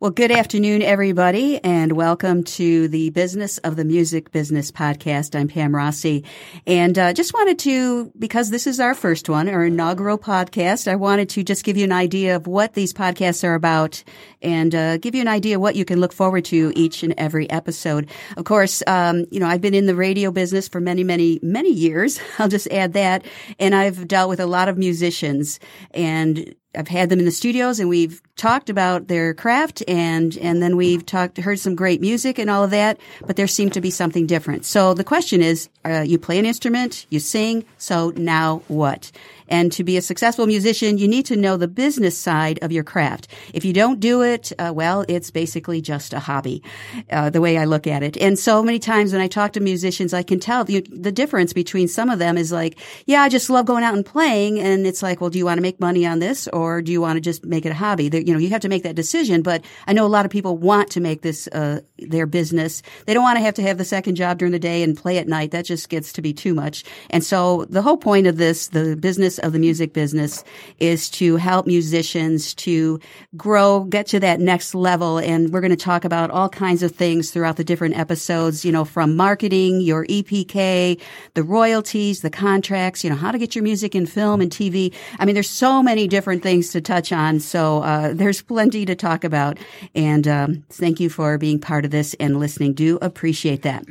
Well, good afternoon, everybody, and welcome to the Business of the Music Business podcast. I'm Pam Rossi, and uh, just wanted to, because this is our first one, our inaugural podcast, I wanted to just give you an idea of what these podcasts are about and uh, give you an idea what you can look forward to each and every episode. Of course, um, you know, I've been in the radio business for many, many, many years. I'll just add that, and I've dealt with a lot of musicians and I've had them in the studios and we've talked about their craft and and then we've talked heard some great music and all of that but there seemed to be something different. So the question is uh, you play an instrument you sing so now what and to be a successful musician, you need to know the business side of your craft. If you don't do it, uh, well, it's basically just a hobby, uh, the way I look at it. And so many times when I talk to musicians, I can tell the, the difference between some of them is like, yeah, I just love going out and playing. And it's like, well, do you want to make money on this or do you want to just make it a hobby? You know, you have to make that decision. But I know a lot of people want to make this uh, their business. They don't want to have to have the second job during the day and play at night. That just gets to be too much. And so the whole point of this, the business of the music business is to help musicians to grow, get to that next level. And we're going to talk about all kinds of things throughout the different episodes, you know, from marketing, your EPK, the royalties, the contracts, you know, how to get your music in film and TV. I mean, there's so many different things to touch on. So, uh, there's plenty to talk about. And, um, thank you for being part of this and listening. Do appreciate that.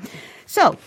So,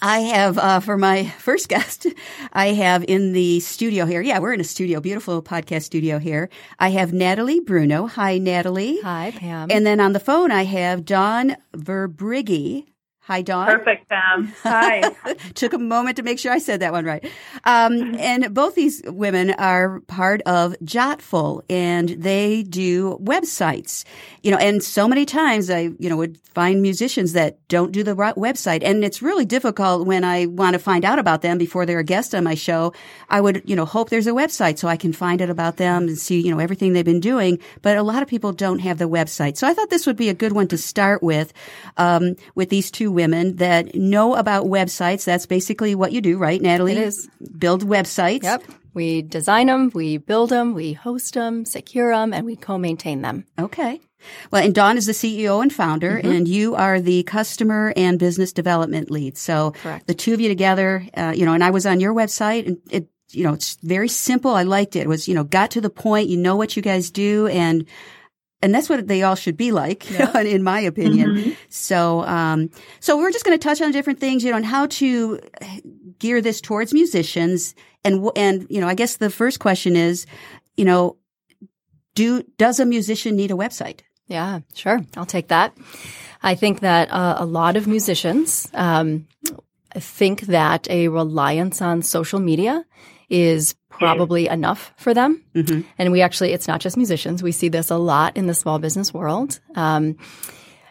I have uh, for my first guest, I have in the studio here. Yeah, we're in a studio, beautiful podcast studio here. I have Natalie Bruno. Hi, Natalie. Hi, Pam. And then on the phone, I have Dawn Verbrigghe. Hi, Dawn. Perfect, Pam. Hi. Took a moment to make sure I said that one right. Um, and both these women are part of Jottful, and they do websites. You know, and so many times I, you know, would find musicians that don't do the right website, and it's really difficult when I want to find out about them before they're a guest on my show. I would, you know, hope there's a website so I can find out about them and see, you know, everything they've been doing. But a lot of people don't have the website, so I thought this would be a good one to start with, um, with these two women that know about websites. That's basically what you do, right, Natalie? It is. Build websites. Yep. We design them, we build them, we host them, secure them, and we co-maintain them. Okay. Well, and Dawn is the CEO and founder, Mm-hmm. and you are the customer and business development lead. So Correct. the two of you together, uh, you know, and I was on your website and it, you know, it's very simple. I liked it. It was, you know, got to the point. You know what you guys do and and that's what they all should be like, in my opinion. So, um, so we're just going to touch on different things, you know, and how to gear this towards musicians. And, and, you know, I guess the first question is, you know, do, does a musician need a website? Yeah, sure. I'll take that. I think that uh, a lot of musicians um, think that a reliance on social media is probably enough for them. And we actually, it's not just musicians. We see this a lot in the small business world. Um,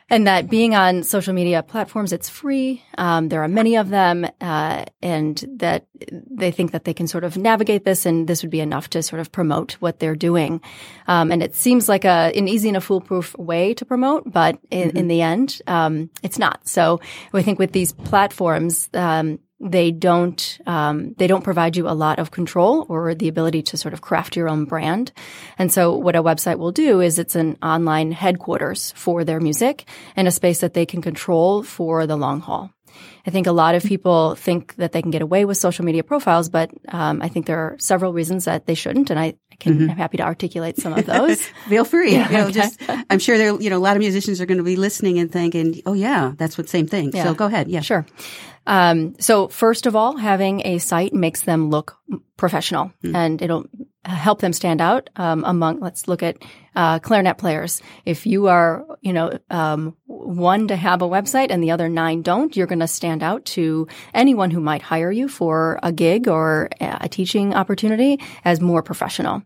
and that being on social media platforms, it's free. Um, there are many of them, uh, and that they think that they can sort of navigate this, and this would be enough to sort of promote what they're doing. Um, and it seems like a an easy and a foolproof way to promote, but in, in the end, um, it's not. So I think with these platforms, um, they don't um, they don't provide you a lot of control or the ability to sort of craft your own brand. And so what a website will do is it's an online headquarters for their music and a space that they can control for the long haul. I think a lot of people think that they can get away with social media profiles, but um, I think there are several reasons that they shouldn't, and I, can I'm happy to articulate some of those. Feel free. you know, okay. just, I'm sure there, you know, a lot of musicians are going to be listening and thinking, oh yeah, that's what same thing. So go ahead. Yeah. Sure. Um, so first of all, having a site makes them look professional, and it'll help them stand out um, among. Let's look at uh, clarinet players. If you are, you know, um, one to have a website and the other nine don't, you're going to stand out to anyone who might hire you for a gig or a teaching opportunity as more professional.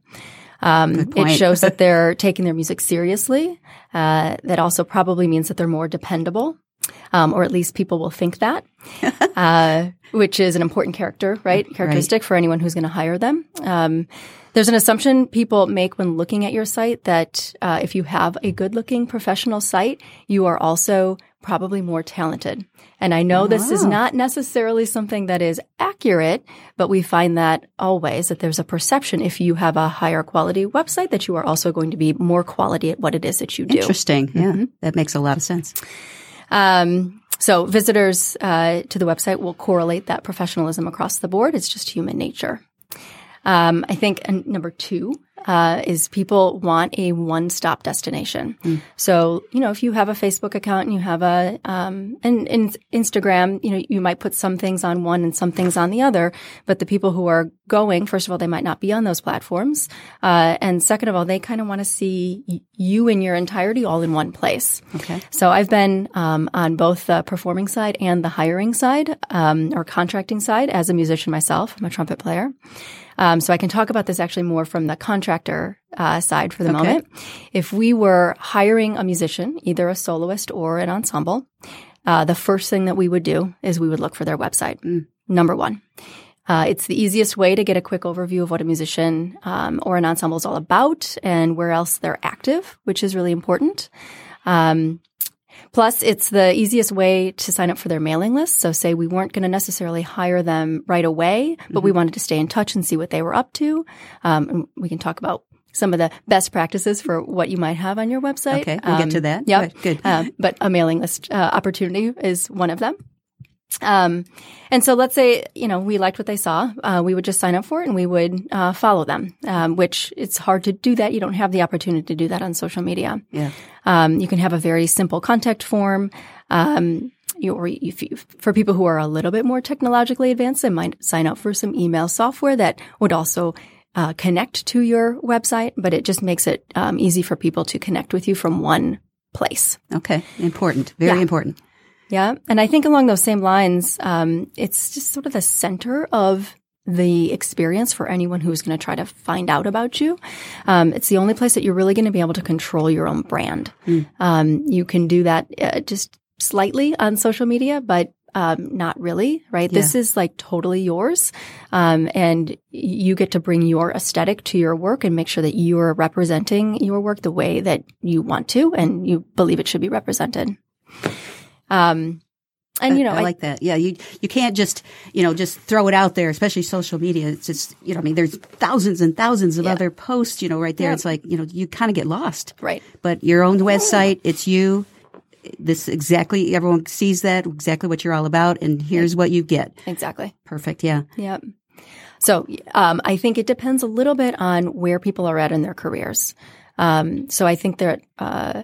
Um, it shows that they're taking their music seriously. Uh, that also probably means that they're more dependable. Um, or at least people will think that, uh, which is an important character, right? Characteristic right. for anyone who's going to hire them. Um, there's an assumption people make when looking at your site that uh, if you have a good looking professional site, you are also probably more talented. And I know this is not necessarily something that is accurate, but we find that always that there's a perception if you have a higher quality website that you are also going to be more quality at what it is that you do. Interesting. Yeah. Mm-hmm. That makes a lot of sense. Um, so visitors uh, to the website will correlate that professionalism across the board. It's just human nature. Um, I think number two uh, is people want a one-stop destination. Mm. So you know, if you have a Facebook account and you have a um, and, and Instagram, you know, you might put some things on one and some things on the other. But the people who are going, first of all, they might not be on those platforms, uh, and second of all, they kind of want to see you in your entirety all in one place. Okay. So I've been um, on both the performing side and the hiring side um, or contracting side as a musician myself. I'm a trumpet player. Um, so I can talk about this actually more from the contractor uh, side for the okay. moment. If we were hiring a musician, either a soloist or an ensemble, uh, the first thing that we would do is we would look for their website. Mm. Number one. Uh, it's the easiest way to get a quick overview of what a musician um, or an ensemble is all about and where else they're active, which is really important. Um, Plus, it's the easiest way to sign up for their mailing list. So, say we weren't going to necessarily hire them right away, but mm-hmm. we wanted to stay in touch and see what they were up to. Um, and we can talk about some of the best practices for what you might have on your website. Okay, we'll um, get to um, that. Yeah, good. good. Uh, but a mailing list uh, opportunity is one of them. Um, and so let's say, you know, we liked what they saw. Uh, we would just sign up for it and we would uh, follow them, um, which it's hard to do that. You don't have the opportunity to do that on social media. Yeah. Um, you can have a very simple contact form. Um, you, or if you, for people who are a little bit more technologically advanced, they might sign up for some email software that would also uh, connect to your website, but it just makes it um, easy for people to connect with you from one place. Okay. Important. Very yeah. important. Yeah. And I think along those same lines, um, it's just sort of the center of the experience for anyone who's going to try to find out about you. Um, it's the only place that you're really going to be able to control your own brand. Mm. Um, you can do that uh, just slightly on social media, but um, not really, right? Yeah. This is like totally yours. Um, and you get to bring your aesthetic to your work and make sure that you're representing your work the way that you want to and you believe it should be represented. Um, and you know, I, I, like that. Yeah, you you can't just you know just throw it out there, especially social media. It's just you know, I mean, there's thousands and thousands of yeah. other posts, you know, right there. Yeah. It's like you know, you kind of get lost, right? But your own website, it's you. This exactly everyone sees that exactly what you're all about, and here's what you get. Exactly. Perfect. Yeah. Yep. So um, I think it depends a little bit on where people are at in their careers. Um, so I think that. Uh,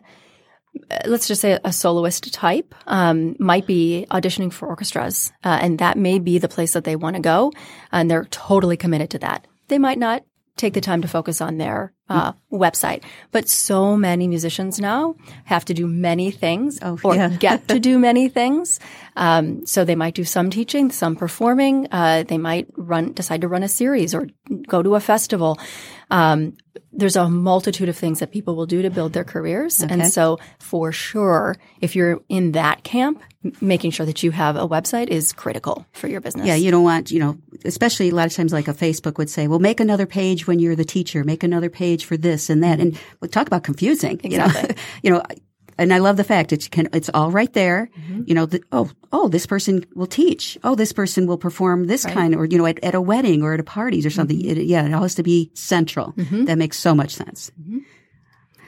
let's just say a soloist type um, might be auditioning for orchestras, uh, and that may be the place that they want to go, and they're totally committed to that. They might not take the time to focus on their uh, website. But so many musicians now have to do many things oh, or yeah. get to do many things. Um, so they might do some teaching, some performing. Uh, they might run, decide to run a series or go to a festival. Um, there's a multitude of things that people will do to build their careers. Okay. And so for sure, if you're in that camp, making sure that you have a website is critical for your business. Yeah, you don't want, you know, especially a lot of times like a Facebook would say, well, make another page when you're the teacher, make another page for this and that. And we'll talk about confusing. Exactly. You know, you know and I love the fact it can, it's all right there. Mm-hmm. You know, the, oh, oh, this person will teach. Oh, this person will perform this right. kind, or you know, at, at, a wedding or at a parties or something. Mm-hmm. It, yeah, it all has to be central. Mm-hmm. That makes so much sense. Mm-hmm.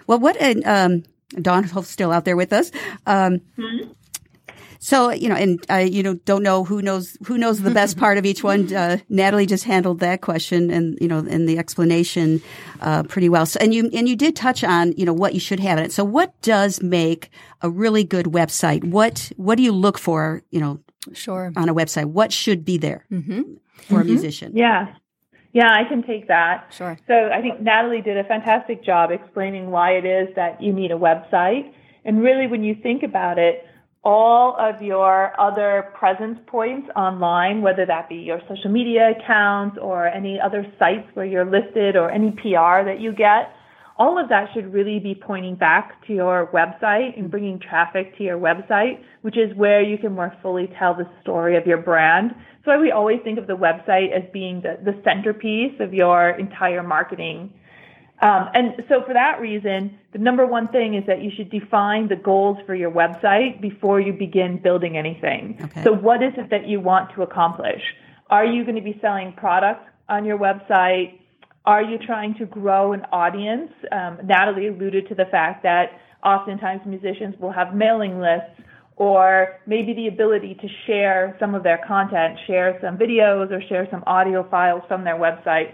Well, what? Um, Dawn still out there with us. Um, mm-hmm. So you know, and I you know don't know who knows who knows the best part of each one. Uh, Natalie just handled that question and you know and the explanation uh, pretty well. So, and you and you did touch on you know what you should have in it. So what does make a really good website? What what do you look for? You know, sure on a website. What should be there mm-hmm. for mm-hmm. a musician? Yeah. Yeah, I can take that. Sure. So I think Natalie did a fantastic job explaining why it is that you need a website. And really, when you think about it, all of your other presence points online, whether that be your social media accounts or any other sites where you're listed or any PR that you get, all of that should really be pointing back to your website and bringing traffic to your website, which is where you can more fully tell the story of your brand. So we always think of the website as being the, the centerpiece of your entire marketing. Um, and so for that reason, the number one thing is that you should define the goals for your website before you begin building anything. Okay. So what is it that you want to accomplish? Are you going to be selling products on your website? Are you trying to grow an audience? Um, Natalie alluded to the fact that oftentimes musicians will have mailing lists or maybe the ability to share some of their content, share some videos or share some audio files from their website.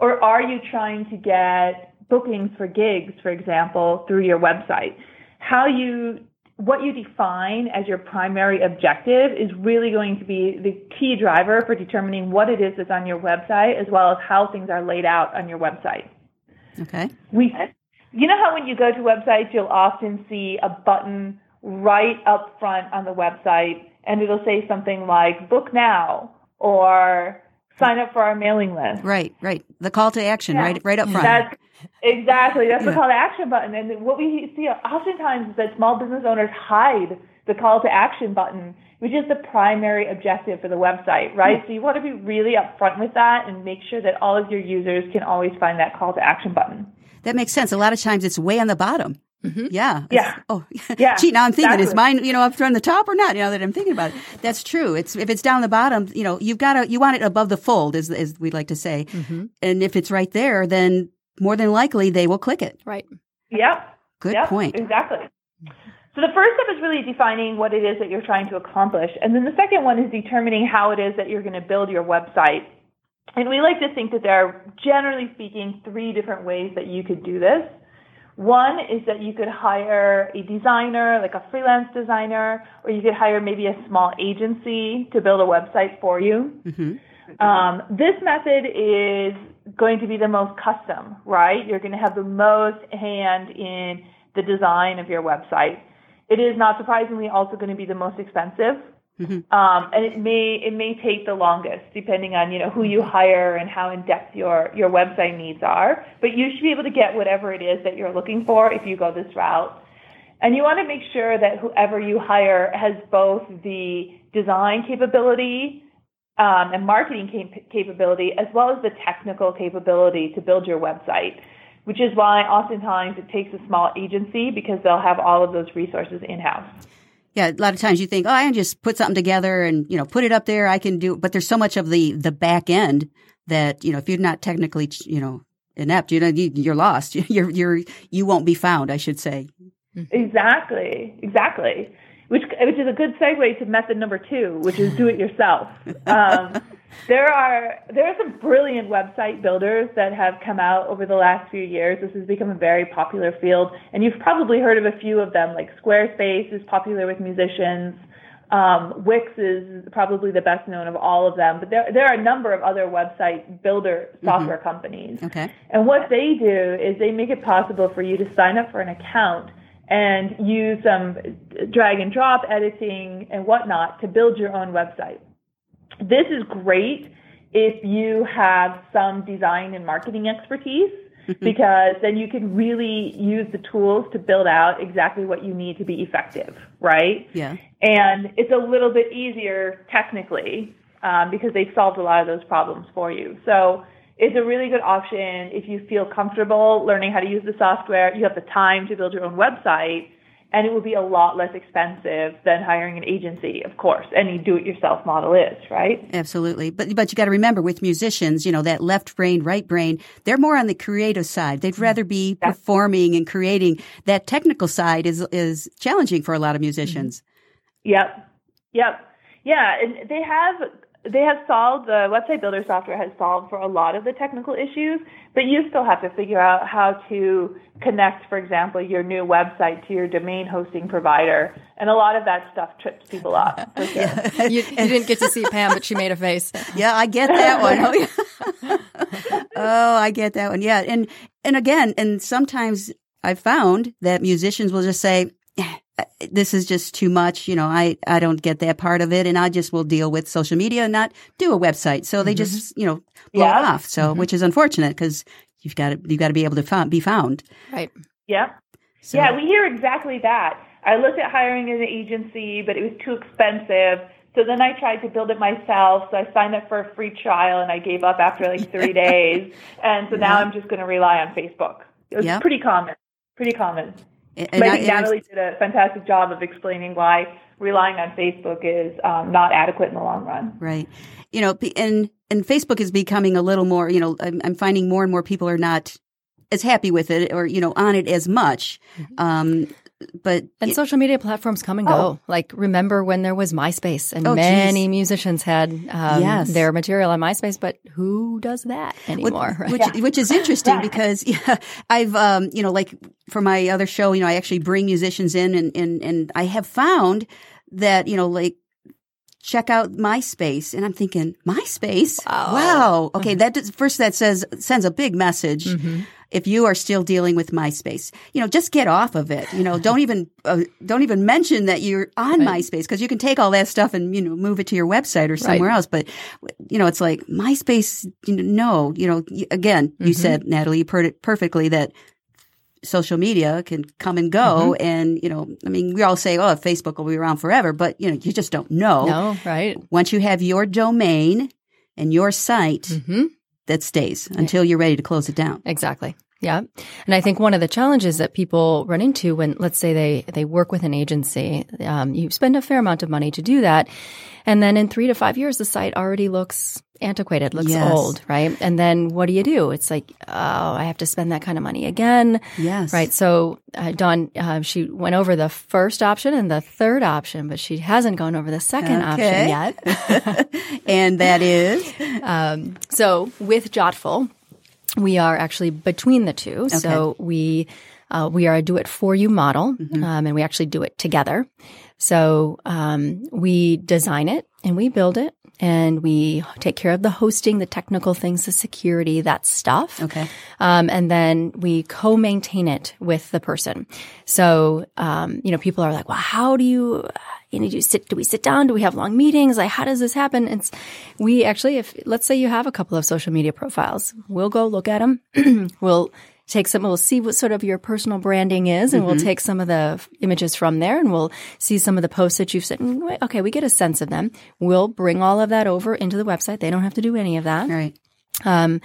Or are you trying to get bookings for gigs, for example, through your website? How you what you define as your primary objective is really going to be the key driver for determining what it is that's on your website as well as how things are laid out on your website. Okay. We, you know how when you go to websites, you'll often see a button right up front on the website and it'll say something like book now or sign up for our mailing list. Right, right. The call to action, Yeah. right, right up front. That's exactly that's the call to action button. And what we see oftentimes is that small business owners hide the call to action button, which is the primary objective for the website, right? So you want to be really upfront with that and make sure that all of your users can always find that call to action button. That makes sense. A lot of times it's way on the bottom. Mm-hmm. Yeah. Yeah. Oh, Yeah, Gee, now I'm thinking, is mine, you know, up on the top or not? You know, that I'm thinking about it. That's true. It's if it's down the bottom, you know, you've got to you want it above the fold, as as we like to say. Mm-hmm. And if it's right there, then more than likely they will click it. Right. Yep. Good Yep, point. Exactly. So the first step is really defining what it is that you're trying to accomplish. And then the second one is determining how it is that you're going to build your website. And we like to think that there are, generally speaking, three different ways that you could do this. One is that you could hire a designer, like a freelance designer, or you could hire maybe a small agency to build a website for you. Um, this method is going to be the most custom, right? You're going to have the most hand in the design of your website. It is not surprisingly also going to be the most expensive. Um, and it may it may take the longest, depending on you know who you hire and how in depth your your website needs are. But you should be able to get whatever it is that you're looking for if you go this route. And you want to make sure that whoever you hire has both the design capability um, and marketing cap- capability as well as the technical capability to build your website, which is why oftentimes it takes a small agency because they'll have all of those resources in house. Yeah, a lot of times you think, oh, I can just put something together and you know put it up there. I can do, but there's so much of the the back end that you know if you're not technically you know inept, you know you, you're lost. You're you're you won't be found. I should say. Exactly, exactly. Which which is a good segue to method number two, which is do it yourself. Um, there are there are some brilliant website builders that have come out over the last few years. This has become a very popular field, and you've probably heard of a few of them. Like Squarespace is popular with musicians. Um, Wix is probably the best known of all of them, but there there are a number of other website builder software companies. Okay. And what they do is they make it possible for you to sign up for an account and use some drag and drop editing and whatnot to build your own website. This is great if you have some design and marketing expertise because then you can really use the tools to build out exactly what you need to be effective, right? Yeah. And it's a little bit easier technically um, because they've solved a lot of those problems for you. So it's a really good option if you feel comfortable learning how to use the software. You have the time to build your own website, and it will be a lot less expensive than hiring an agency, of course. Any do-it-yourself model is, right? Absolutely. But but you got to remember with musicians, you know, that left brain, right brain, they're more on the creative side. They'd rather be performing and creating. That technical side is is challenging for a lot of musicians. Mm-hmm. Yep. Yep. Yeah, and they have they have solved the website builder software has solved for a lot of the technical issues, but you still have to figure out how to connect, for example, your new website to your domain hosting provider, and a lot of that stuff trips people up. For sure. You, you didn't get to see Pam, but she made a face. Yeah, I get that one. Oh, yeah. oh, I get that one. Yeah. And, and again, and sometimes I've found that musicians will just say, "Eh, this is just too much. You know, I, I don't get that part of it. And I just will deal with social media and not do a website. So they mm-hmm. just, you know, blow it Yeah. off. So, mm-hmm. which is unfortunate because you've got to you've got to be able to found, be found. Right. Yeah. So, Yeah, we hear exactly that. I looked at hiring an agency, but it was too expensive. So then I tried to build it myself. So I signed up for a free trial and I gave up after like three days. And so now I'm just going to rely on Facebook. It was Yep. pretty common. Pretty common. And But I I- think and I- Natalie did a fantastic job of explaining why relying on Facebook is um, not adequate in the long run. Right. You know, and and Facebook is becoming a little more. You know, I'm, I'm finding more and more people are not as happy with it, or you know, on it as much. Mm-hmm. Um, but And social media platforms come and go. Oh. Like, remember when there was MySpace and Oh, many geez. musicians had um, Yes. their material on MySpace, but who does that anymore? right? which which is interesting Right. because yeah, I've um, you know like for my other show, you know, I actually bring musicians in, and and and I have found that you know like check out MySpace, and I'm thinking MySpace, Wow. wow, okay, that does, first that says sends a big message. Mhm. If you are still dealing with MySpace, you know, just get off of it. You know, don't even uh, don't even mention that you're on Right. MySpace because you can take all that stuff and you know move it to your website or somewhere else. But you know, it's like MySpace. You know, no, you know, again, you Mhm. said Natalie, you put it perfectly that social media can come and go, and you know, I mean, we all say, oh, Facebook will be around forever, but you know, you just don't know. No, right? Once you have your domain and your site, hmm that stays until you're ready to close it down. Exactly. Yeah. And I think one of the challenges that people run into when, let's say they, they work with an agency, um, you spend a fair amount of money to do that. And then in three to five years, the site already looks antiquated, looks Yes. old, right? And then what do you do? It's like, oh, I have to spend that kind of money again. Yes. Right. So, uh, Dawn, uh, she went over the first option and the third option, but she hasn't gone over the second Okay. option yet. and that is Um, so with Jottful, we are actually between the two. So we uh, we are a do it for you model, Mm-hmm. um, and we actually do it together. So um, we design it and we build it. And we take care of the hosting, the technical things, the security, that stuff. okay. Um, and then we co-maintain it with the person. So, um, you know, people are like, well, how do you, you know, do you sit, do we sit down? Do we have long meetings? Like, how does this happen? It's, we actually, if, let's say you have a couple of social media profiles, we'll go look at them. we'll take some, we'll see what sort of your personal branding is and we'll take some of the f- images from there and we'll see some of the posts that you've said. and wait, Okay. We get a sense of them. We'll bring all of that over into the website. They don't have to do any of that. Right. Um,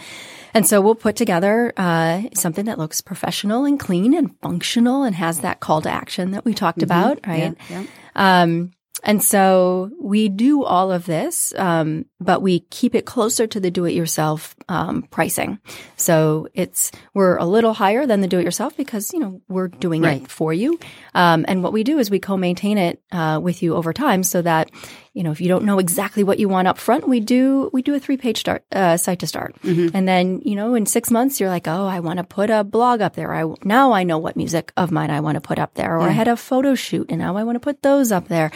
and so we'll put together uh, something that looks professional and clean and functional and has that call to action that we talked about, right? Yeah. yeah. Um, and so we do all of this, um, but we keep it closer to the do-it-yourself um, pricing. So it's we're a little higher than the do-it-yourself because you know we're doing Right. it for you. Um, and what we do is we co-maintain it uh, with you over time, so that you know if you don't know exactly what you want up front, we do we do a three-page start uh, site to start, and then you know in six months you're like, oh, I want to put a blog up there. I now I know what music of mine I want to put up there, or I had a photo shoot and now I want to put those up there.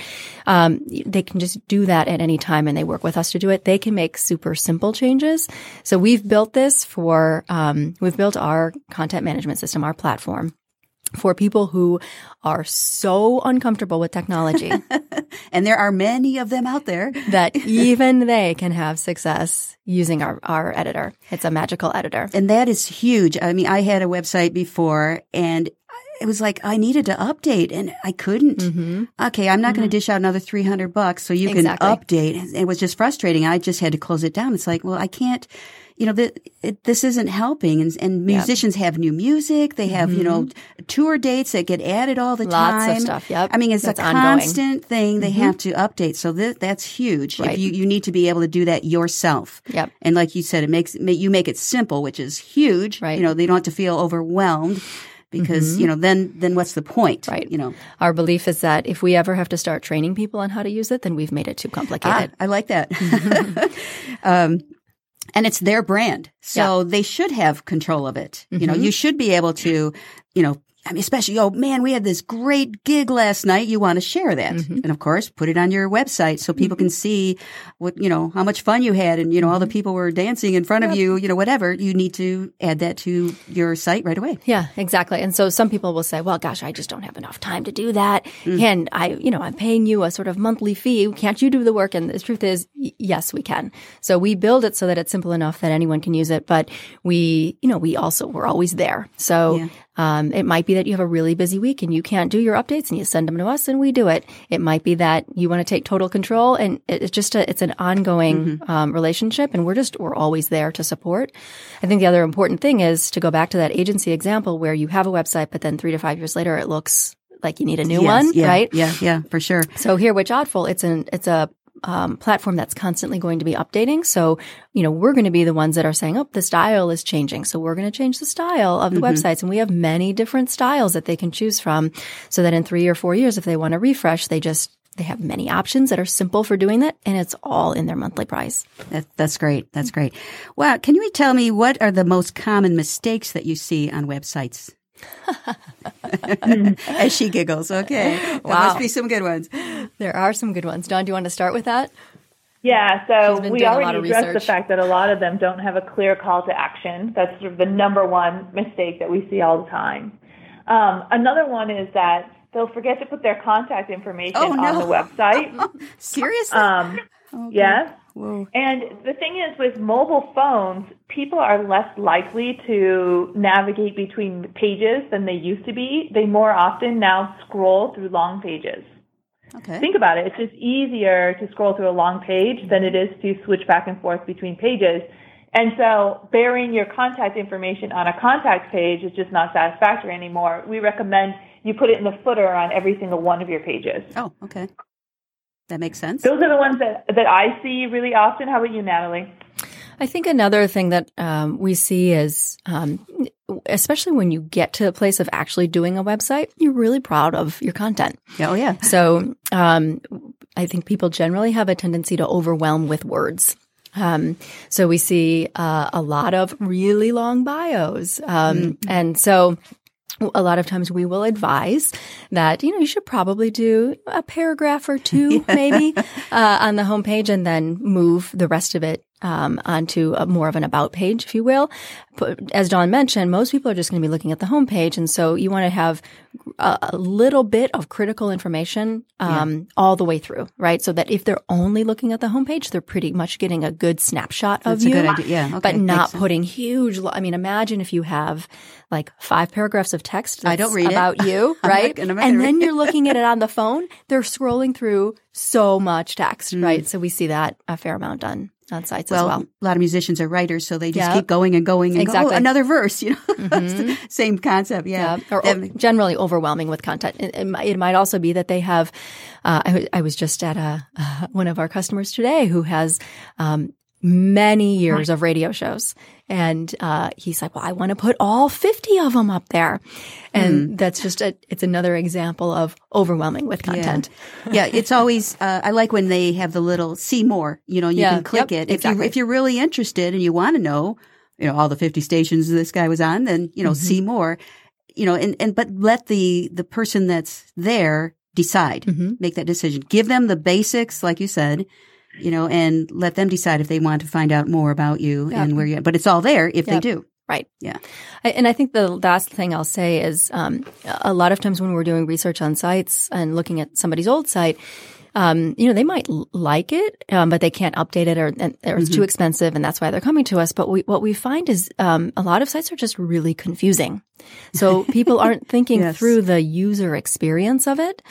Um, they can just do that at any time, and they work with us to do it. They can make super simple changes. So we've built this for um, we've built our content management system, our platform. For people who are so uncomfortable with technology And there are many of them out there. that even they can have success using our, our editor. It's a magical editor. And that is huge. I mean, I had a website before and it was like I needed to update and I couldn't. Okay, I'm not going to dish out another 300 bucks so you Mm-hmm. Exactly. can update. It was just frustrating. I just had to close it down. It's like, well, I can't, you know, th- it, this isn't helping. And, and musicians have new music. They have, you know, tour dates that get added all the Mm-hmm. Lots time. of stuff, yep. I mean, it's That's a ongoing. Mm-hmm. constant thing they have to update. So th- that's huge. Right. If you, you need to be able to do that yourself. Yep. And like you said, it makes you make it simple, which is huge. Right. You know, they don't have to feel overwhelmed because you know then then what's the point? Right. You know, Our belief is that if we ever have to start training people on how to use it, then we've made it too ah, complicated. I like that. um, and it's their brand, so they should have control of it. You know, mm-hmm. you should be able to, you know. I mean, especially, oh man, we had this great gig last night. You want to share that. Mm-hmm. And of course, put it on your website so people can see what, you know, how much fun you had and, you know, all the Mm-hmm. people were dancing in front of you, you know, whatever. You need to add that to your site right away. Yeah, exactly. And so some people will say, well, gosh, I just don't have enough time to do that. Mm. And I, you know, I'm paying you a sort of monthly fee. Can't you do the work? And the truth is, y- yes, we can. So we build it so that it's simple enough that anyone can use it. But we, you know, we also, we're always there. So Yeah. Um, it might be that you have a really busy week and you can't do your updates and you send them to us and we do it. It might be that you want to take total control and it's just a, it's an ongoing um, relationship and we're just, we're always there to support. I think the other important thing is to go back to that agency example where you have a website, but then three to five years later, it looks like you need a new Yes, one, yeah, right? Yeah. Yeah. For sure. So here with Jottful, it's an it's a um, platform that's constantly going to be updating. So you know we're going to be the ones that are saying, "Oh, the style is changing," so we're going to change the style of the websites, and we have many different styles that they can choose from. So that in three or four years, if they want to refresh, they just they have many options that are simple for doing that, and it's all in their monthly price. That, that's great. That's great. Wow. Can you tell me what are the most common mistakes that you see on websites? As she giggles. Okay. There Wow. must be some good ones. There are some good ones. Dawn, do you want to start with that? Yeah, so we doing a lot already addressed the fact that a lot of them don't have a clear call to action. That's sort of the number one mistake that we see all the time. Um, another one is that they'll forget to put their contact information Oh, on the website. Seriously? Um, Okay. yes. Whoa. And the thing is, with mobile phones, people are less likely to navigate between pages than they used to be. They more often now scroll through long pages. Okay. Think about it. It's just easier to scroll through a long page than it is to switch back and forth between pages. And so burying your contact information on a contact page is just not satisfactory anymore. We recommend you put it in the footer on every single one of your pages. Oh, okay. That makes sense. Those are the ones that, that I see really often. How about you, Natalie? I think another thing that um, we see is, um, especially when you get to a place of actually doing a website, you're really proud of your content. Oh, yeah. So um, I think people generally have a tendency to overwhelm with words. Um, so we see uh, a lot of really long bios, um, and so a lot of times we will advise that you know you should probably do a paragraph or two maybe uh, on the homepage and then move the rest of it um, onto a, more of an about page, if you will. But as Dawn mentioned, most people are just going to be looking at the homepage, and so you want to have a, a little bit of critical information um, all the way through, right? So that if they're only looking at the homepage, they're pretty much getting a good snapshot of That's a you, good idea. Yeah, okay. but not putting huge. lo- I mean, imagine if you have like five paragraphs of text. I don't read it. about you, I'm not right? Not and then you're looking at it on the phone. They're scrolling through so much text, right? So we see that a fair amount on on sites Well, as well. a lot of musicians are writers, so they just Yeah. keep going and going and go, Exactly. oh, another verse, you know, same concept. Yeah. Yeah, or That- generally overwhelming with content. It, it, might, it might also be that they have. Uh, I, was just at a uh, one of our customers today who has um, many years of radio shows, and uh, he's like, "Well, I want to put all fifty of them up there," and that's just a, it's another example of overwhelming with content. yeah, it's always. Uh, I like when they have the little see more. You know, you Yeah, can click yep, it if exactly. you if you're really interested and you want to know, you know, all the fifty stations this guy was on. Then you know, Mm-hmm. see more. You know, and and but let the the person that's there decide, Mm-hmm. make that decision. Give them the basics, like you said. You know, and let them decide if they want to find out more about you Yeah. and where you. But it's all there if they do. Right. Yeah. I- And I think the last thing I'll say is um, a lot of times when we're doing research on sites and looking at somebody's old site, um, you know, they might l- like it, um, but they can't update it or, and- or it's Mm-hmm. too expensive and that's why they're coming to us. But we, what we find is um, a lot of sites are just really confusing. So people aren't thinking Yes. through the user experience of it.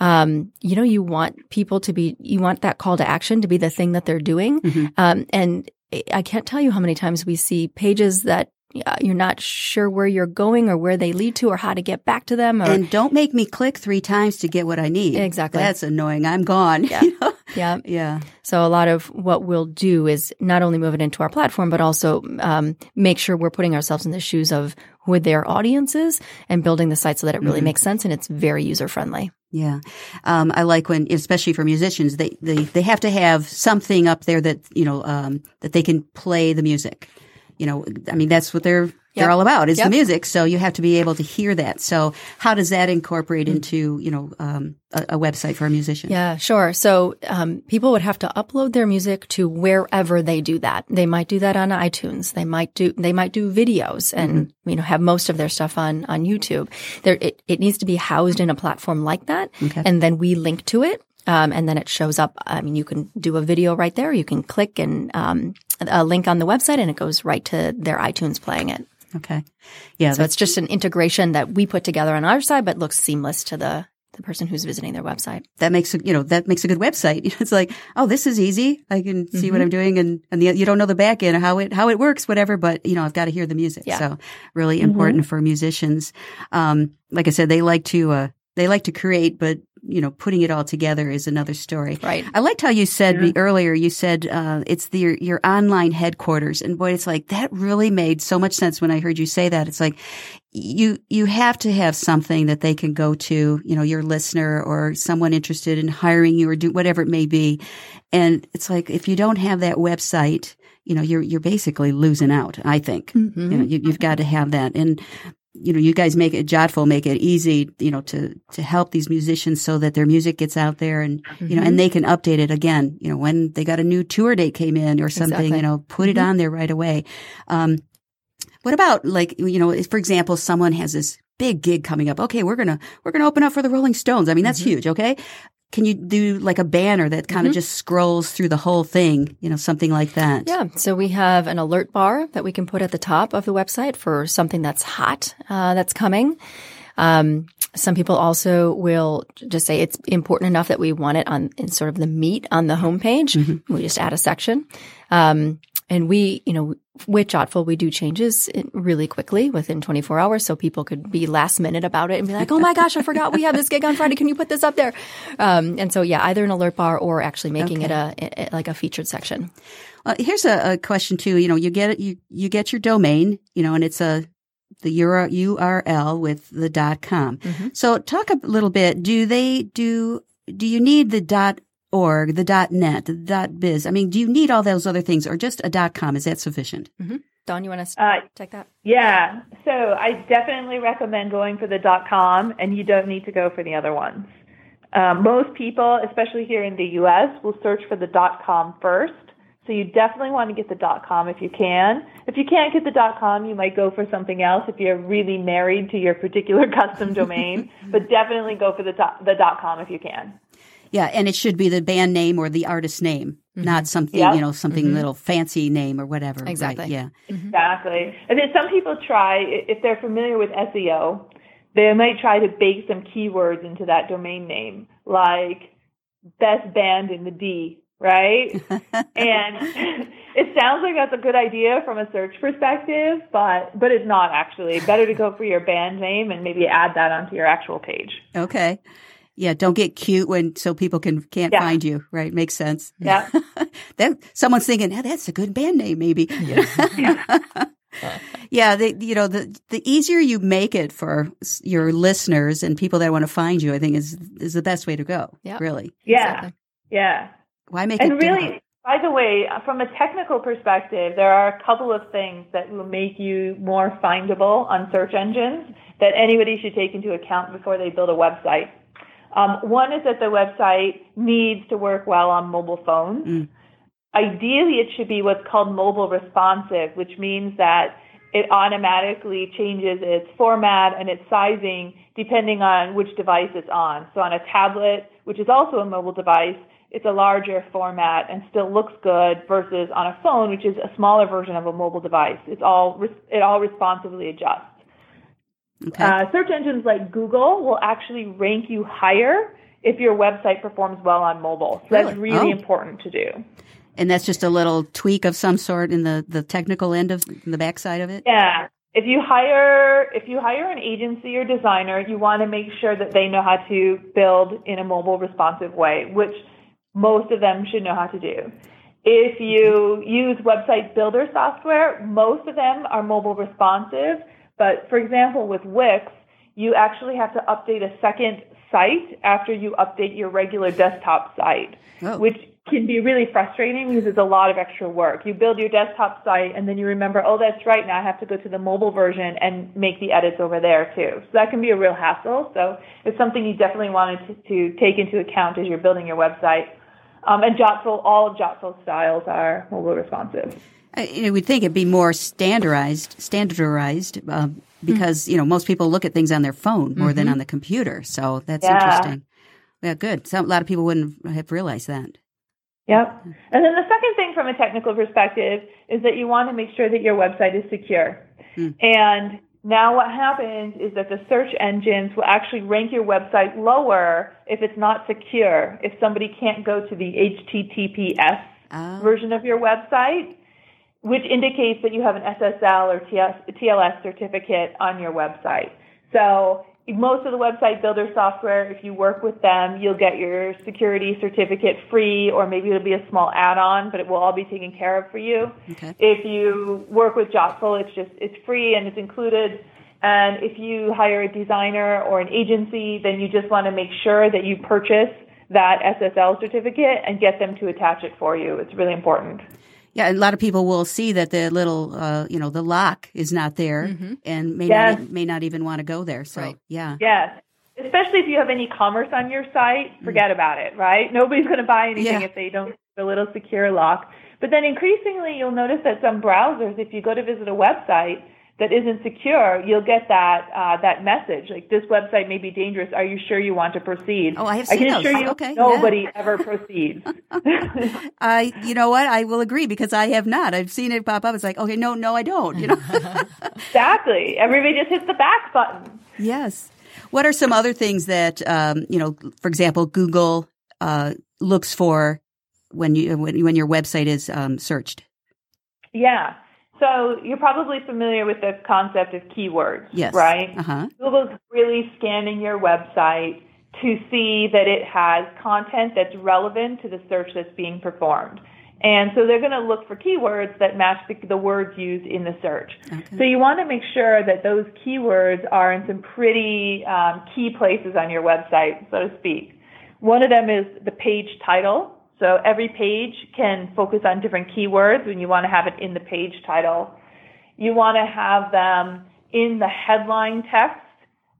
Um, you know, you want people to be, you want that call to action to be the thing that they're doing. Mm-hmm. Um, and I can't tell you how many times we see pages that uh, you're not sure where you're going or where they lead to or how to get back to them. Or, And don't make me click three times to get what I need. Exactly. That's annoying. I'm gone. Yeah. You know? yeah. Yeah. So a lot of what we'll do is not only move it into our platform, but also um, make sure we're putting ourselves in the shoes of who their audience is and building the site so that it really makes sense and it's very user friendly. Yeah. Um, I like when, especially for musicians, they, they, they have to have something up there that, you know, um, that they can play the music. You know, I mean, that's what they're they're all about is Yep. the music. So you have to be able to hear that. So how does that incorporate into, you know, um, a, a website for a musician? Yeah, sure. So um, people would have to upload their music to wherever they do that. They might do that on iTunes. They might do they might do videos and you know have most of their stuff on on YouTube. There, it, it needs to be housed in a platform like that, Okay. and then we link to it. Um, and then it shows up. I mean, you can do a video right there. You can click and um, a link on the website, and it goes right to their iTunes playing it. Okay. Yeah. So it's just an integration that we put together on our side, but looks seamless to the the person who's visiting their website. that makes a, you know that makes a good website. It's like, oh, this is easy. I can see Mm-hmm. what I'm doing, and and the, you don't know the back end how it how it works, whatever. But you know, I've got to hear the music. Yeah. So really important for musicians. Um, like I said, they like to uh, they like to create, but you know, putting it all together is another story. Right. I liked how you said be- earlier. You said uh, it's the your, your online headquarters, and boy, it's like that really made so much sense when I heard you say that. It's like you you have to have something that they can go to, you know, your listener or someone interested in hiring you or do whatever it may be. And it's like if you don't have that website, you know, you're you're basically losing out. I think Mm-hmm. you know you, you've got to have that and. You know, you guys make it Jottful make it easy, you know, to to help these musicians so that their music gets out there and you know, and mm-hmm. they can update it again. You know, when they got a new tour date came in or something, Exactly. you know, put it mm-hmm. on there right away. Um, what about like you know, if, for example, someone has this big gig coming up. Okay, we're gonna we're gonna open up for the Rolling Stones. I mean, that's mm-hmm. huge. Okay, can you do like a banner that kind of just scrolls through the whole thing? You know, something like that. Yeah. So we have an alert bar that we can put at the top of the website for something that's hot, uh, that's coming. Um, some people also will just say it's important enough that we want it on in sort of the meat on the homepage. We just add a section. Um, and we, you know, with Jottful, we do changes really quickly within 24 hours. So people could be last minute about it and be like, Oh my gosh, I forgot we have this gig on Friday. Can you put this up there? Um, and so, yeah, either an alert bar or actually making it a, a, like a featured section. Uh, here's a, a question too. You know, you get you you get your domain, you know, and it's a the URL URL with the dot com. So talk a little bit. Do they do? Do you need the dot org, the dot net, the biz? I mean, do you need all those other things, or just a dot com? Is that sufficient? Dawn, you want to Uh, take that? Yeah. So I definitely recommend going for the .com, and you don't need to go for the other ones. Um, most people, especially here in the U.S., will search for the .com first. So you definitely want to get the .com if you can. If you can't get the .com, you might go for something else if you're really married to your particular custom domain. But definitely go for the dot, the .com if you can. Yeah, and it should be the band name or the artist name, mm-hmm. not something Yeah. you know, something mm-hmm. little fancy name or whatever. Right, Exactly. yeah. Mm-hmm. Exactly. And then some people try, if they're familiar with SEO, they might try to bake some keywords into that domain name, like best band in the D, right? and it sounds like that's a good idea from a search perspective, but but it's not actually. Better to go for your band name and maybe add that onto your actual page. Okay. Yeah, don't get cute when so people can can't Yeah. find you. Right, makes sense. Yeah. that someone's thinking, "Yeah, that's a good band name, maybe. You know? yeah, they, you know, the the easier you make it for your listeners and people that want to find you, I think is is the best way to go. Yeah. Really, Yeah. Exactly. Yeah. why make And it really, difficult? by the way, uh, from a technical perspective, there are a couple of things that will make you more findable on search engines that anybody should take into account before they build a website. Um, one is that the website needs to work well on mobile phones. Mm. Ideally, it should be what's called mobile responsive, which means that it automatically changes its format and its sizing depending on which device it's on. So on a tablet, which is also a mobile device, it's a larger format and still looks good versus on a phone, which is a smaller version of a mobile device. It's all it all responsively adjusts. Okay. Uh, search engines like Google will actually rank you higher if your website performs well on mobile. So that's Really? really Oh. important to do. and that's just a little tweak of some sort in the the technical end of the backside of it. Yeah. If you hire if you hire an agency or designer, you want to make sure that they know how to build in a mobile responsive way, which most of them should know how to do. If you use website builder software, most of them are mobile responsive, but for example with Wix, you actually have to update a second site after you update your regular desktop site, Oh. which can be really frustrating because it's a lot of extra work. You build your desktop site and then you remember, oh, that's right, now I have to go to the mobile version and make the edits over there too. So that can be a real hassle. So it's something you definitely wanted to, to take into account as you're building your website. Um, and Jottful, all of styles are mobile responsive. You know, we'd think it'd be more standardized, standardized, uh, because, mm you know, most people look at things on their phone more mm-hmm. than on the computer. So that's yeah. interesting. Yeah, good. So a lot of people wouldn't have realized that. Yep. And then the second thing from a technical perspective is that you want to make sure that your website is secure. Hmm. And now what happens is that the search engines will actually rank your website lower if it's not secure, if somebody can't go to the HTTPS oh. version of your website, which indicates that you have an SSL or TLS certificate on your website. So most of the website builder software, if you work with them, you'll get your security certificate free, or maybe it'll be a small add-on, but it will all be taken care of for you. Okay. If you work with Jottful, it's just it's free and it's included. And if you hire a designer or an agency, then you just want to make sure that you purchase that SSL certificate and get them to attach it for you. It's really important. Yeah, a lot of people will see that the little, uh, you know, the lock is not there, mm-hmm. and may yes. not may not even want to go there. So, right. yeah, yes, especially if you have any commerce on your site, mm. forget mm-hmm. about it. Right? Nobody's going to buy anything yeah. if they don't the little secure lock. But then increasingly, you'll notice that some browsers, if you go to visit a website, that isn't secure, you'll get that uh, that message like this website may be dangerous. Are you sure you want to proceed? Oh, I have seen I can those. assure you, okay, nobody yeah. ever proceeds. I, you know what? I will agree because I have not. I've seen it pop up. It's like, okay, no, no, I don't. You know, exactly. Everybody just hits the back button. Yes. What are some other things that um, you know? For example, Google uh, looks for when you when, when your website is um, searched. Yeah. So you're probably familiar with the concept of keywords, yes. right? Uh-huh. Google's really scanning your website to see that it has content that's relevant to the search that's being performed. And so they're going to look for keywords that match the, the words used in the search. Okay. So you want to make sure that those keywords are in some pretty um, key places on your website, so to speak. One of them is the page title. So every page can focus on different keywords when you want to have it in the page title. You want to have them in the headline text.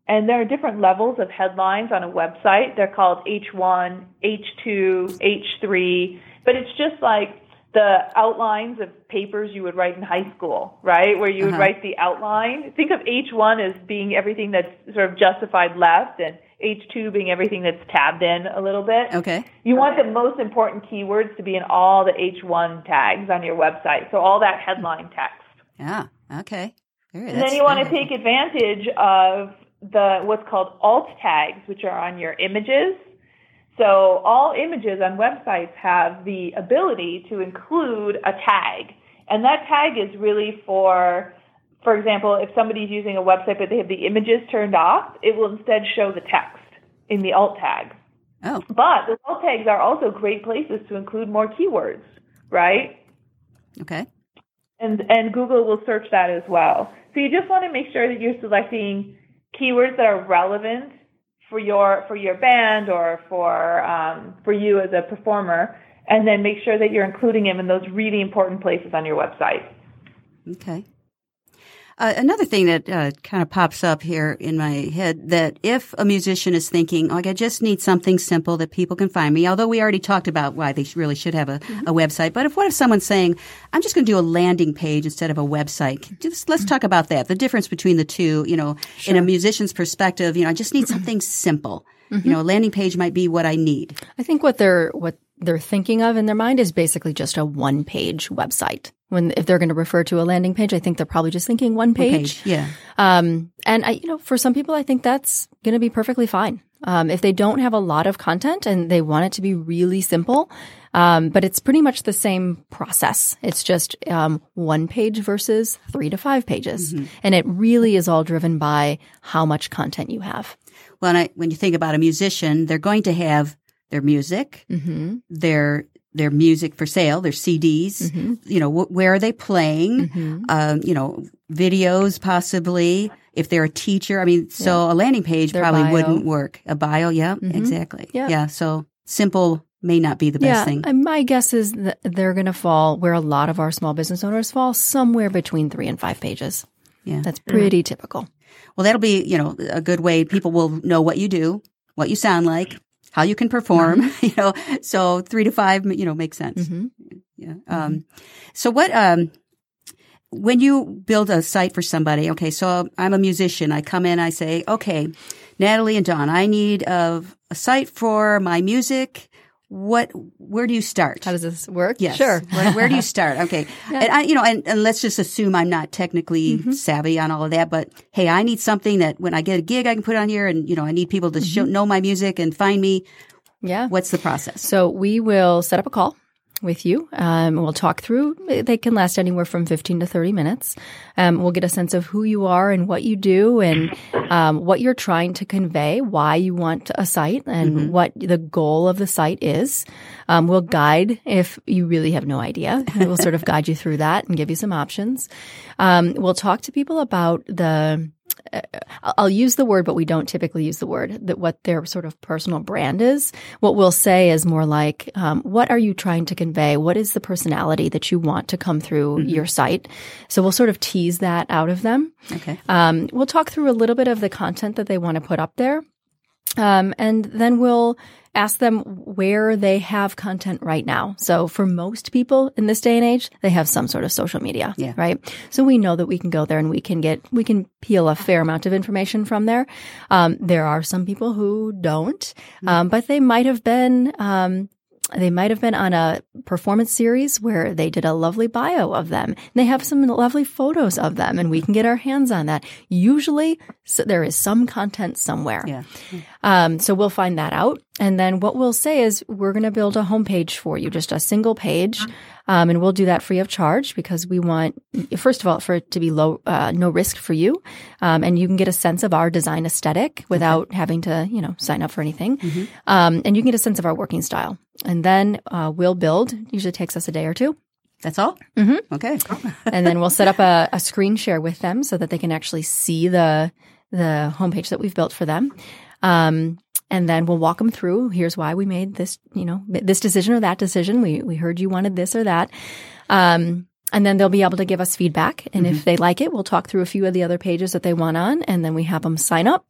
And there are different levels of headlines on a website. They're called H1, H2, H3, but it's just like the outlines of papers you would write in high school, right? Where you would uh-huh. write the outline. Think of H1 as being everything that's sort of justified left and H2 being everything that's tabbed in a little bit. Okay. You want the most important keywords to be in all the H1 tags on your website. So all that headline text. Yeah. Okay. Very, and then you want to take advantage of the what's called alt tags, which are on your images. So all images on websites have the ability to include a tag. And that tag is really for for example, if somebody's using a website but they have the images turned off, it will instead show the text in the alt tags. Oh. But the alt tags are also great places to include more keywords, right? Okay. And and Google will search that as well. So you just want to make sure that you're selecting keywords that are relevant for your for your band or for um, for you as a performer, and then make sure that you're including them in those really important places on your website. Okay. Uh, another thing that uh, kind of pops up here in my head that if a musician is thinking, like, I just need something simple that people can find me, although we already talked about why they really should have a, mm-hmm. a website, but if what if someone's saying, I'm just going to do a landing page instead of a website? Just let's mm-hmm. talk about that. The difference between the two, you know, sure. in a musician's perspective, you know, I just need something simple. Mm-hmm. You know, a landing page might be what I need. I think what they're what they're thinking of in their mind is basically just a one page website. When if they're going to refer to a landing page, I think they're probably just thinking one page. One page yeah. Um, and I, you know, for some people, I think that's going to be perfectly fine. Um, if they don't have a lot of content and they want it to be really simple, um, but it's pretty much the same process. It's just um, one page versus three to five pages, mm-hmm. and it really is all driven by how much content you have. Well, I, when you think about a musician, they're going to have their music, mm-hmm. their their music for sale, their CDs. Mm-hmm. You know, wh- where are they playing? Mm-hmm. Um, you know, videos possibly. If they're a teacher, I mean, so yeah. a landing page their probably bio. wouldn't work. A bio, yeah, mm-hmm. exactly. Yeah. yeah, so simple may not be the best yeah, thing. my guess is that they're going to fall where a lot of our small business owners fall, somewhere between three and five pages. Yeah. That's pretty typical. Well, that'll be, you know, a good way. People will know what you do, what you sound like, how you can perform, Mm-hmm. you know, so three to five, you know, makes sense. Mhm. Yeah. Um, so what, um, when you build a site for somebody, okay, so I'm a musician. I come in, I say, okay, Natalie and Dawn, I need a, a site for my music. What, where do you start? How does this work? Yes. Sure. where, where do you start? Okay. And I, you know, and, and let's just assume I'm not technically Mm-hmm. savvy on all of that, but hey, I need something that when I get a gig, I can put on here and, you know, I need people to Mm-hmm. show, know my music and find me. Yeah. What's the process? So we will set up a call with you. Um, we'll talk through. They can last anywhere from 15 to 30 minutes. Um, we'll get a sense of who you are and what you do and um, what you're trying to convey, why you want a site, and what the goal of the site is. Um, we'll guide if you really have no idea. We'll sort of guide you through that and give you some options. Um, we'll talk to people about the I'll I'll use the word, but we don't typically use the word, that what their sort of personal brand is. What we'll say is more like, um, what are you trying to convey? What is the personality that you want to come through your site? So we'll sort of tease that out of them. Okay. Um, we'll talk through a little bit of the content that they want to put up there. Um, and then we'll ask them where they have content right now. So for most people in this day and age, they have some sort of social media, Yeah. right? So we know that we can go there and we can get, we can peel a fair amount of information from there. Um, there are some people who don't, um, but they might have been, um, they might have been on a performance series where they did a lovely bio of them. They have some lovely photos of them and we can get our hands on that. Usually so there is some content somewhere. Yeah. Um, so we'll find that out. And then what we'll say is we're going to build a homepage for you, just a single page. Um, and we'll do that free of charge because we want, first of all, for it to be low, uh, no risk for you. Um, and you can get a sense of our design aesthetic without having to, you know, sign up for anything. Um, and you can get a sense of our working style. And then, uh, we'll build, usually takes us a day or two. That's all? Mm-hmm. Okay. and then we'll set up a, a screen share with them so that they can actually see the the homepage that we've built for them. Um, and then we'll walk them through. Here's why we made this, you know, this decision or that decision. We we heard you wanted this or that. Um, and then they'll be able to give us feedback. And if they like it, we'll talk through a few of the other pages that they want on, and then we have them sign up.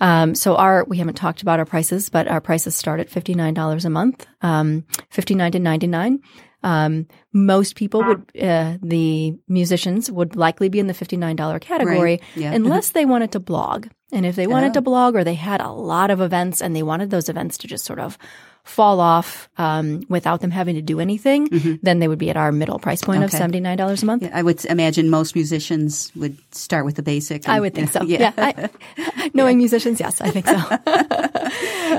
Um, so our we haven't talked about our prices, but our prices start at fifty nine dollars a month, um, fifty nine to ninety nine. Um, most people would, uh, the musicians would likely be in the $59 category Right. Yeah. unless they wanted to blog. And if they wanted to blog or they had a lot of events and they wanted those events to just sort of fall off, um, without them having to do anything, then they would be at our middle price point Okay. of $79 a month. Yeah, I would imagine most musicians would start with the basic. I would think so. Yeah. Yeah. I, knowing musicians, yes, I think so.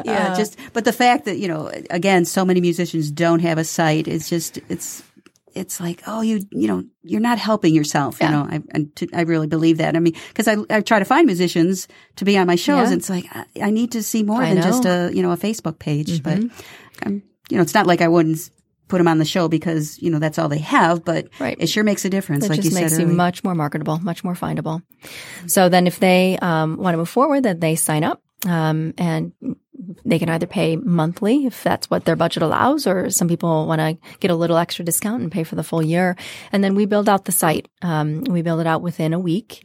yeah, just but the fact that you know, again, so many musicians don't have a site. It's just it's it's like oh, you you know, you're not helping yourself. You know, I and to, I really believe that. I mean, because I I try to find musicians to be on my shows, Yeah. and it's like I, I need to see more I than just know. Mm-hmm. a you know a Facebook page. But um, you know, it's not like I wouldn't put them on the show because you know that's all they have. But Right. it sure makes a difference. It like just you makes you much more marketable, much more findable. So then, if they um, want to move forward, then they sign up, um, and they can either pay monthly if that's what their budget allows, or some people want to get a little extra discount and pay for the full year. And then we build out the site. Um, we build it out within a week.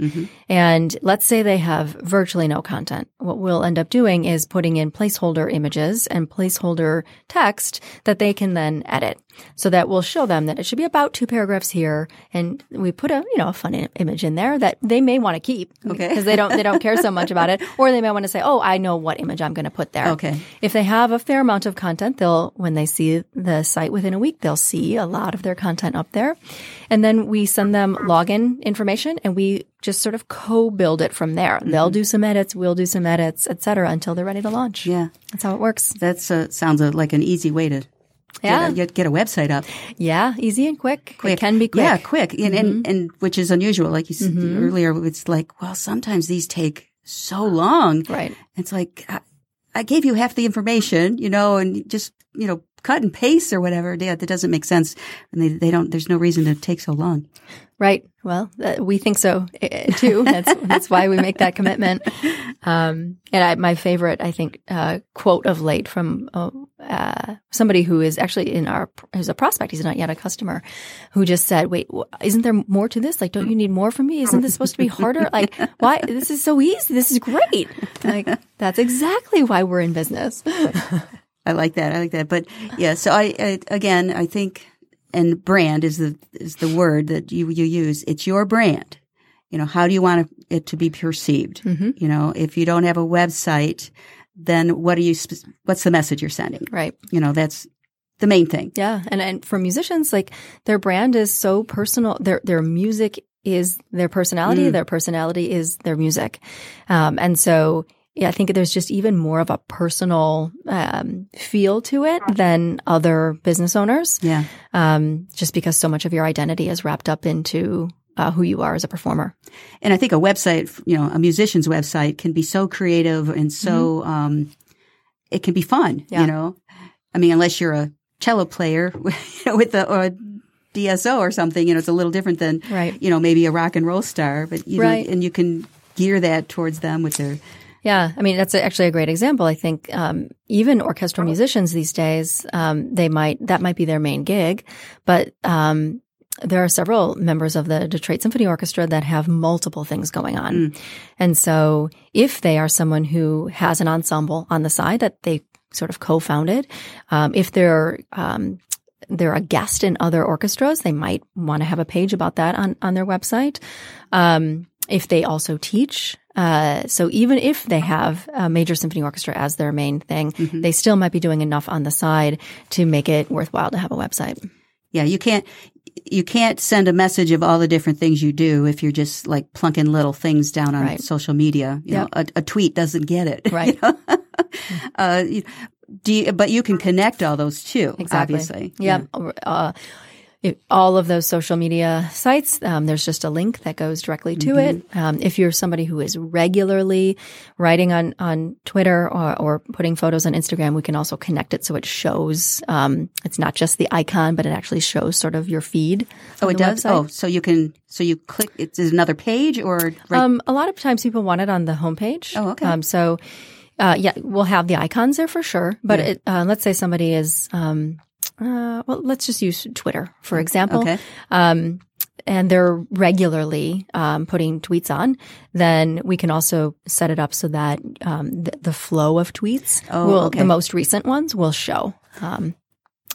And let's say they have virtually no content. What we'll end up doing is putting in placeholder images and placeholder text that they can then edit. So that will show them that it should be about two paragraphs here, and we put a you know a fun i- image in there that they may want to keep Okay. because they don't they don't care so much about it, or they may want to say, oh, I know what image I'm going to put there. Okay. If they have a fair amount of content, they'll when they see the site within a week, they'll see a lot of their content up there, and then we send them login information, and we just sort of co-build it from there. Mm-hmm. They'll do some edits, we'll do some edits, et cetera, until they're ready to launch. Yeah, That's how it works. that uh, sounds uh, like an easy way to. Yeah. Get a, get, a website up. Yeah, easy and quick. quick. It can be quick. Mm-hmm. Yeah, quick. And, and, and which is unusual. Like you said earlier, it's like, well, sometimes these take so long. Right. It's like, I, I gave you half the information, you know, and just, you know, cut and paste or whatever. Yeah, that doesn't make sense. And they, they don't, there's no reason to take so long. Right. Well, uh, we think so uh, too. That's that's why we make that commitment. Um, and I, my favorite, I think, uh, quote of late from uh, uh, somebody who is actually in our who's a prospect. He's not yet a customer, who just said, "Wait, isn't there more to this? Like, don't you need more from me? Isn't this supposed to be harder? Like, why? This is so easy. This is great. Like, that's exactly why we're in business." I like that. I like that. But yeah, so I, I again, I think and brand is the is the word that you you use. It's your brand. You know, how do you want it to be perceived? Mm-hmm. You know, if you don't have a website, then what are you? What's the message you're sending? Right. You know, that's the main thing. Yeah, and and for musicians, like their brand is so personal. Their their music is their personality. Mm. Their personality is their music, um, and so I think there's just even more of a personal um, feel to it than other business owners. Yeah. Um, just because so much of your identity is wrapped up into uh, who you are as a performer. And I think a website, you know, a musician's website can be so creative and so, mm-hmm. um, it can be fun, yeah. you know. I mean, unless you're a cello player with the, or a DSO or something, you know, it's a little different than, right. you know, maybe a rock and roll star, but you right. know, and you can gear that towards them with their, yeah, I mean that's actually a great example. I think um, even orchestral musicians these days, um, they might that might be their main gig, but um, there are several members of the Detroit Symphony Orchestra that have multiple things going on, mm. and so if they are someone who has an ensemble on the side that they sort of co-founded, um, if they're um, they're a guest in other orchestras, they might want to have a page about that on on their website. Um, if they also teach, uh, so even if they have a major symphony orchestra as their main thing, mm-hmm. they still might be doing enough on the side to make it worthwhile to have a website. Yeah, you can't you can't send a message of all the different things you do if you're just like plunking little things down on right. social media. You yep. know, a, a, tweet doesn't get it. Right. You know? uh, you, but you can connect all those too. Exactly. Obviously. Yep. Yeah. Uh, it, all of those social media sites, um, there's just a link that goes directly to Mm-hmm. it. Um, if you're somebody who is regularly writing on, on Twitter or, or putting photos on Instagram, we can also connect it so it shows. Um, it's not just the icon, but it actually shows sort of your feed. Oh, it does. Website. Oh, so you can so you click. It's another page or right? Um, a lot of times people want it on the homepage. Oh, okay. Um, so. Uh, yeah, we'll have the icons there for sure. But Yeah. it, uh, let's say somebody is, um, uh, well, let's just use Twitter, for example. Okay. Um, and they're regularly um, putting tweets on, then we can also set it up so that um, the, the flow of tweets, Oh, will, okay. the most recent ones, will show. Um,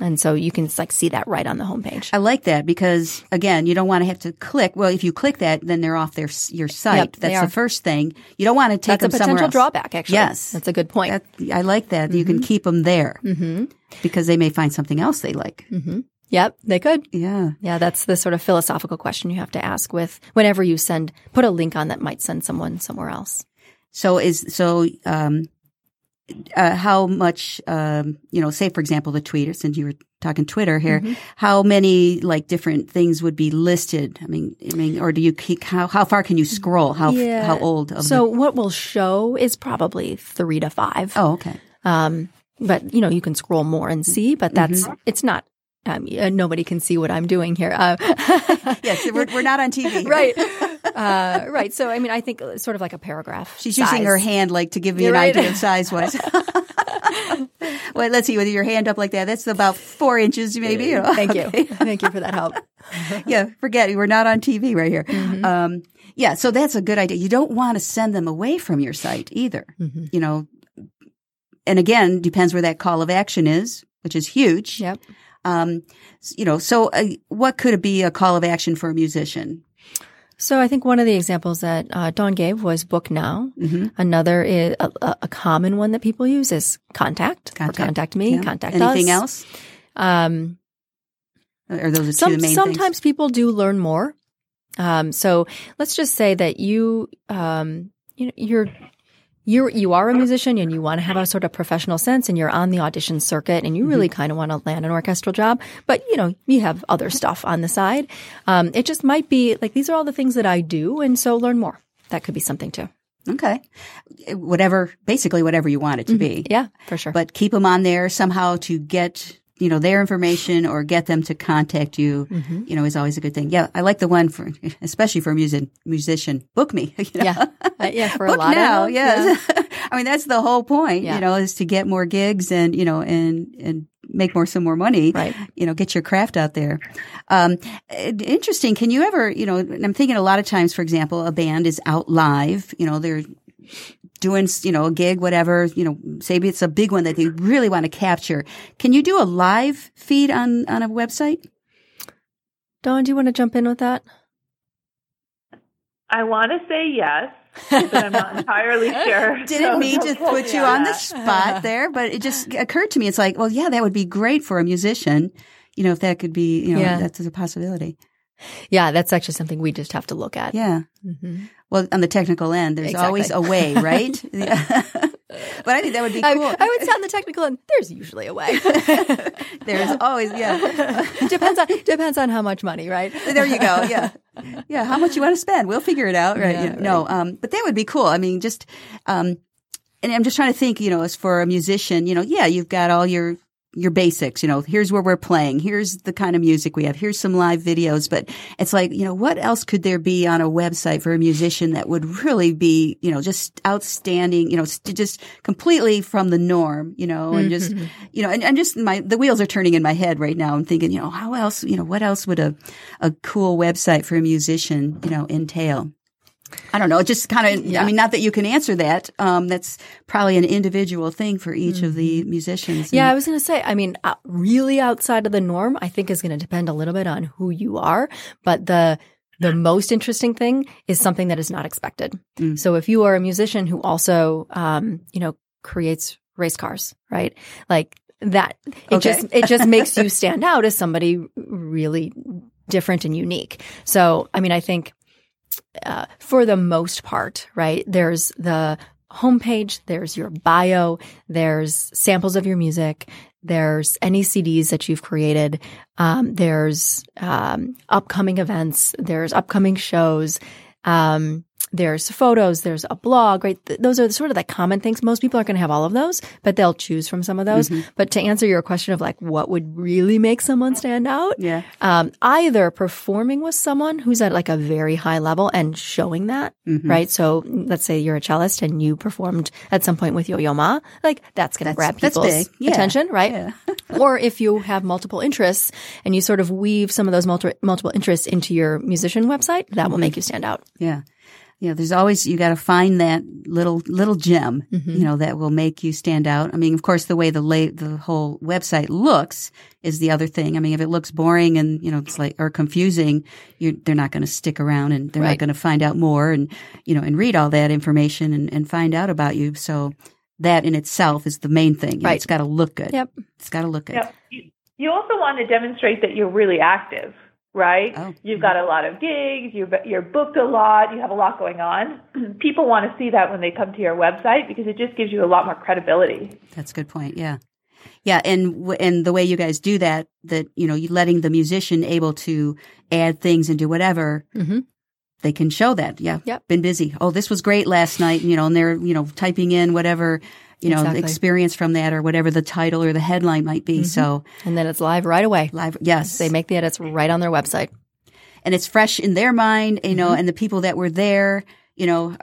and so you can like see that right on the homepage. I like that because again, you don't want to have to click. Well, if you click that, then they're off their your site. Yep, That's the first thing. You don't want to take That's a them somewhere potential drawback, actually. Yes. that's a good point. That, I like that. You can keep them there mm-hmm. because they may find something else they like. Mm-hmm. Yep, they could. Yeah. Yeah, that's the sort of philosophical question you have to ask with whenever you send put a link on that might send someone somewhere else. So is so um, uh, how much um, you know? Say for example, the Twitter. Since you were talking Twitter here, Mm-hmm. how many like different things would be listed? I mean, I mean, or do you keep how how far can you scroll? How Yeah. how old? Of So what will show is probably three to five. oh, okay. Um, but you know, you can scroll more and see, but that's Mm-hmm. it's not. Um, uh, nobody can see what I'm doing here. Uh, Yes, we're we're not on TV, right, uh, right. So I mean, I think sort of like a paragraph. She's using her hand like to give me You're an right. idea of size wise. well, let's see with your hand up like that. That's about four inches, maybe. You know? Thank you, thank you for that help. yeah, forget it. We're not on TV right here. Mm-hmm. Um, yeah, so that's a good idea. You don't want to send them away from your site either. Mm-hmm. You know, and again, depends where that call of action is, which is huge. Yep. Um, you know, so uh, what could it be a call of action for a musician? So I think one of the examples that uh, Dawn gave was book now. Mm-hmm. Another is a, a- common one that people use is contact. Contact. Or contact me. Yeah. Contact Anything us. else? Um, those are two some, sometimes things? people do learn more. Um, so let's just say that you, um, you know, you're, you're, you are a musician and you want to have a sort of professional sense and you're on the audition circuit and you really Mm-hmm. kind of want to land an orchestral job, but you know, you have other stuff on the side. Um, it just might be like, these are all the things that I do. And so learn more. That could be something too. Okay. Whatever, basically whatever you want it to be. Yeah, for sure. But keep them on there somehow to get, you know, their information or get them to contact you, Mm-hmm. you know, is always a good thing. Yeah. I like the one for, especially for a music, musician, book me. You know? Yeah. Uh, yeah, for a book lot now. of yes. I mean, that's the whole point, Yeah. you know, is to get more gigs and, you know, and, and make more, some more money. Right. You know, get your craft out there. Um, interesting. Can you ever, you know, and I'm thinking a lot of times, for example, a band is out live, you know, they're doing, you know, a gig, whatever, you know, say it's a big one that they really want to capture. Can you do a live feed on, on a website? Dawn, do you want to jump in with that? I want to say yes, but I'm not entirely sure. Didn't So mean to put you on the spot there, but it just occurred to me. It's like, well, yeah, that would be great for a musician. You know, if that could be, you know, Yeah. that's a possibility. Yeah, that's actually something we just have to look at. Yeah. Mhm. Well, on the technical end, there's Exactly. always a way, right? But I think that would be cool. I would sound the technical, and there's usually a way. There's always, yeah. depends on depends on how much money, right? There you go. Yeah. Yeah. How much you want to spend? We'll figure it out. Right. Yeah, Yeah. No. Um, but that would be cool. I mean, just, um, and I'm just trying to think, you know, as for a musician, you know, yeah, you've got all your, your basics, you know, here's where we're playing. Here's the kind of music we have. Here's some live videos, but it's like, you know, what else could there be on a website for a musician that would really be, you know, just outstanding, you know, st- just completely from the norm, you know, and just, mm-hmm. you know, and, and just my, the wheels are turning in my head right now. I'm thinking, you know, how else, you know, what else would a, a cool website for a musician, you know, entail? I don't know. It just kind of, Yeah. I mean, not that you can answer that. Um, that's probably an individual thing for each of the musicians. Mm-hmm. Yeah, I was going to say, I mean, uh, really outside of the norm, I think is going to depend a little bit on who you are, but the the most interesting thing is something that is not expected. Mm. So if you are a musician who also, um, you know, creates race cars, right? Like that, it Okay. just it just makes you stand out as somebody really different and unique. So, I mean, I think uh, for the most part, right? There's the homepage, there's your bio, there's samples of your music, there's any CDs that you've created, um, there's um, upcoming events, there's upcoming shows. Um, there's photos, there's a blog, right? Th- those are sort of the common things. Most people aren't going to have all of those, but they'll choose from some of those. But to answer your question of like, what would really make someone stand out? Yeah. um, either performing with someone who's at like a very high level and showing that, Mm-hmm. right? So let's say you're a cellist and you performed at some point with Yo Yo Ma, like that's going to grab people's. Yeah. attention, right? Yeah. or if you have multiple interests and you sort of weave some of those multi- multiple interests into your musician website, that Mm-hmm. will make you stand out. Yeah. Yeah. There's always, you got to find that little, little gem, Mm-hmm. you know, that will make you stand out. I mean, of course, the way the la- the whole website looks is the other thing. I mean, if it looks boring and, you know, it's like, or confusing, you're, they're not going to stick around and they're Right. not going to find out more and, you know, and read all that information and, and find out about you. So that in itself is the main thing. You know, Right. It's got to look good. Yep. It's got to look good. Yep. You, you also want to demonstrate that you're really active, right? Oh. You've got a lot of gigs, you're, you're booked a lot, you have a lot going on. People want to see that when they come to your website because it just gives you a lot more credibility. That's a good point. Yeah. Yeah. And, and the way you guys do that, that, you know, you letting the musician able to add things and do whatever, hmm they can show that. Yeah. Yep. Been busy. Oh, this was great last night. You know, and they're, you know, typing in whatever, you know, Exactly. experience from that or whatever the title or the headline might be. So And then it's live right away. live. Yes. They make the edits right on their website. and it's fresh in their mind, you Mm-hmm. know, and the people that were there, you know,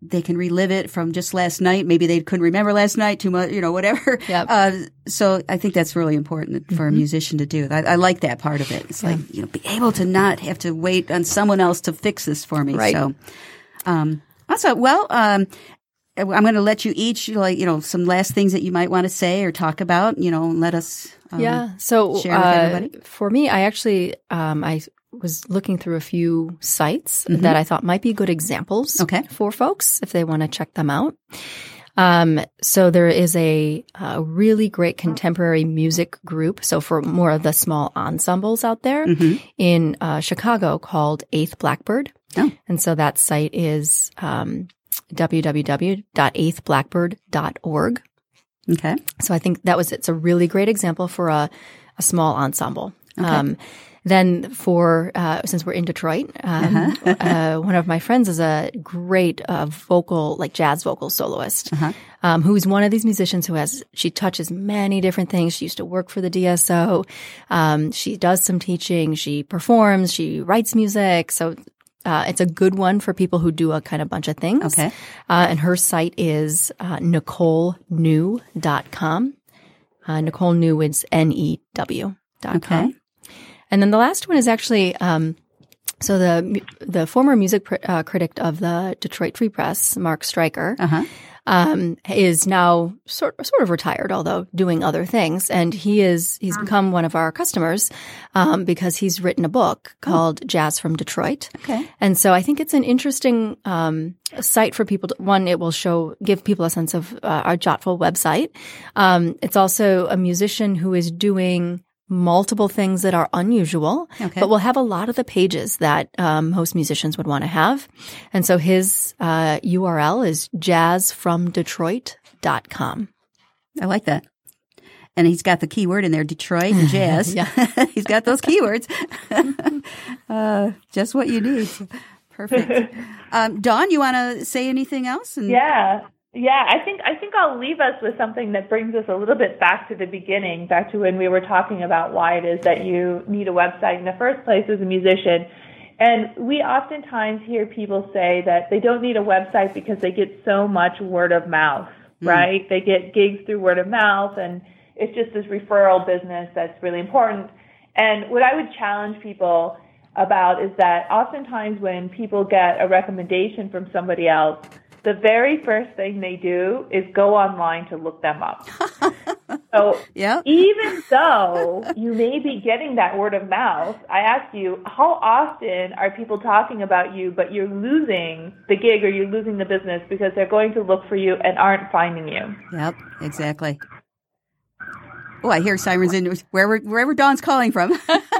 they can relive it from just last night. Maybe they couldn't remember last night too much, you know, whatever. Yep. Uh, so I think that's really important for a Mm-hmm. musician to do. I, I like that part of it. It's like, you know, be able to not have to wait on someone else to fix this for me. Right. So, um, also, well, um, I'm going to let you each, like, you know, some last things that you might want to say or talk about, you know, let us. Um, yeah. So share with uh, everybody? for me, I actually um, I was looking through a few sites Mm-hmm. that I thought might be good examples Okay. for folks if they want to check them out. Um, so there is a, a really great contemporary music group. So for more of the small ensembles out there Mhm. in uh, Chicago called Eighth Blackbird. Oh. And so that site is um, www.eighthblackbird.org. Okay. So I think that was it's a really great example for a, a small ensemble. Okay. Um, Then for uh, since we're in Detroit, um, Uh-huh. uh, one of my friends is a great uh, vocal, like jazz vocal soloist, um, who's one of these musicians who has she touches many different things. She used to work for the DSO. Um, she does some teaching. She performs. She writes music. So. Uh, it's a good one for people who do a kind of bunch of things. Okay. Uh, and her site is uh, NicoleNew.com. Uh, Nicole New is N E W dot com. Okay. And then the last one is actually, um, so the the former music pr- uh, critic of the Detroit Free Press, Mark Stryker, Uh huh. Um, is now sort sort of retired, although doing other things. And he is he's become one of our customers um, because he's written a book called Jazz from Detroit. Okay. And so I think it's an interesting um, site for people. To, one, it will show give people a sense of uh, our Jottful website. Um, it's also a musician who is doing multiple things that are unusual, Okay. but will have a lot of the pages that um, most musicians would want to have. And so his uh, URL is jazzfromdetroit.com. I like that. And he's got the keyword in there, Detroit and jazz. Yeah. he's got those keywords. uh, just what you need. Perfect. Um, Dawn, you want to say anything else? And Yeah. Yeah, I think I think I'll leave us with something that brings us a little bit back to the beginning, back to when we were talking about why it is that you need a website in the first place as a musician. And we oftentimes hear people say that they don't need a website because they get so much word of mouth, hmm. right? They get gigs through word of mouth and it's just this referral business that's really important. And what I would challenge people about is that oftentimes when people get a recommendation from somebody else, the very first thing they do is go online to look them up. so yeah. even though you may be getting that word of mouth, I ask you, how often are people talking about you, but you're losing the gig or you're losing the business because they're going to look for you and aren't finding you? Yep. Exactly. Oh, I hear sirens in wherever wherever Dawn's calling from.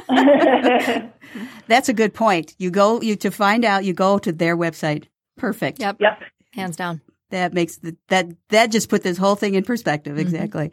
That's a good point. You go you to find out. You go to their website. Perfect. Yep. Yep. Hands down. That makes the, that that just put this whole thing in perspective. Exactly.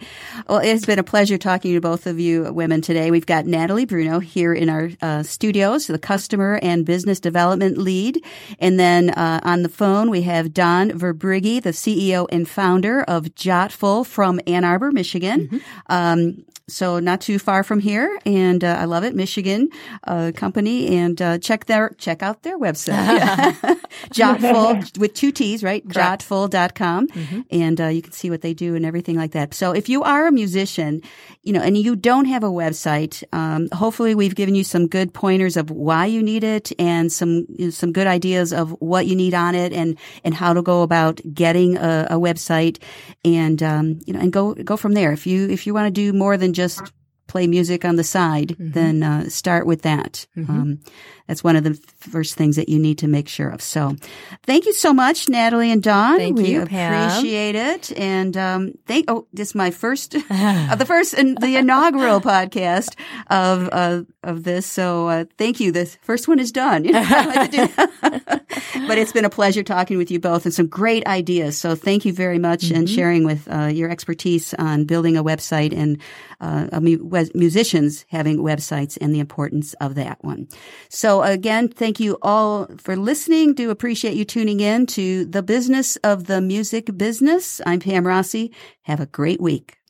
Well, it's been a pleasure talking to both of you women today. We've got Natalie Bruno here in our uh, studios, the customer and business development lead, and then uh, on the phone we have Dawn Verbrigghe, the CEO and founder of Jottful from Ann Arbor, Michigan. Um, so not too far from here, and uh, I love it, Michigan uh, company, and uh, check their check out their website, Jottful with two T's, right? Jottful.com, and uh, you can see what they do and everything like that. So if you are a musician, you know, and you don't have a website, um, hopefully we've given you some good pointers of why you need it and some you know, some good ideas of what you need on it and and how to go about getting a, a website, and um, you know, and go go from there. If you if you want to do more than just play music on the side, then uh, start with that. Um, that's one of the first things that you need to make sure of. So, thank you so much, Natalie and Dawn. Thank we you, Pam. appreciate it. And um, thank. Oh, this is my first, uh, the first, and the inaugural podcast of uh, of this. So, uh, thank you. The first one is done. To do but it's been a pleasure talking with you both, and some great ideas. So, thank you very much, and sharing with uh, your expertise on building a website and uh, a mu- wes- musicians having websites and the importance of that one. So again, thank you all for listening. Do appreciate you tuning in to the business of the music business. I'm Pam Rossi. Have a great week.